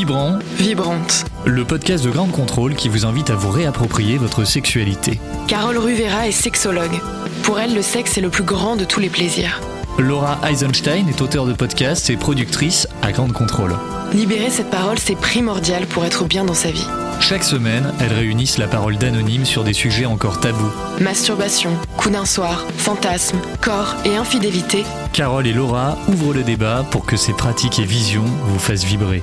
Vibrant, Vibrante. le podcast de Grande Contrôle qui vous invite à vous réapproprier votre sexualité. Carole Ruvera est sexologue. Pour elle, le sexe est le plus grand de tous les plaisirs. Laura Eisenstein est auteure de podcasts et productrice à Grande Contrôle. Libérer cette parole, c'est primordial pour être bien dans sa vie. Chaque semaine, elles réunissent la parole d'anonymes sur des sujets encore tabous. Masturbation, coup d'un soir, fantasme, corps et infidélité. Carole et Laura ouvrent le débat pour que ces pratiques et visions vous fassent vibrer.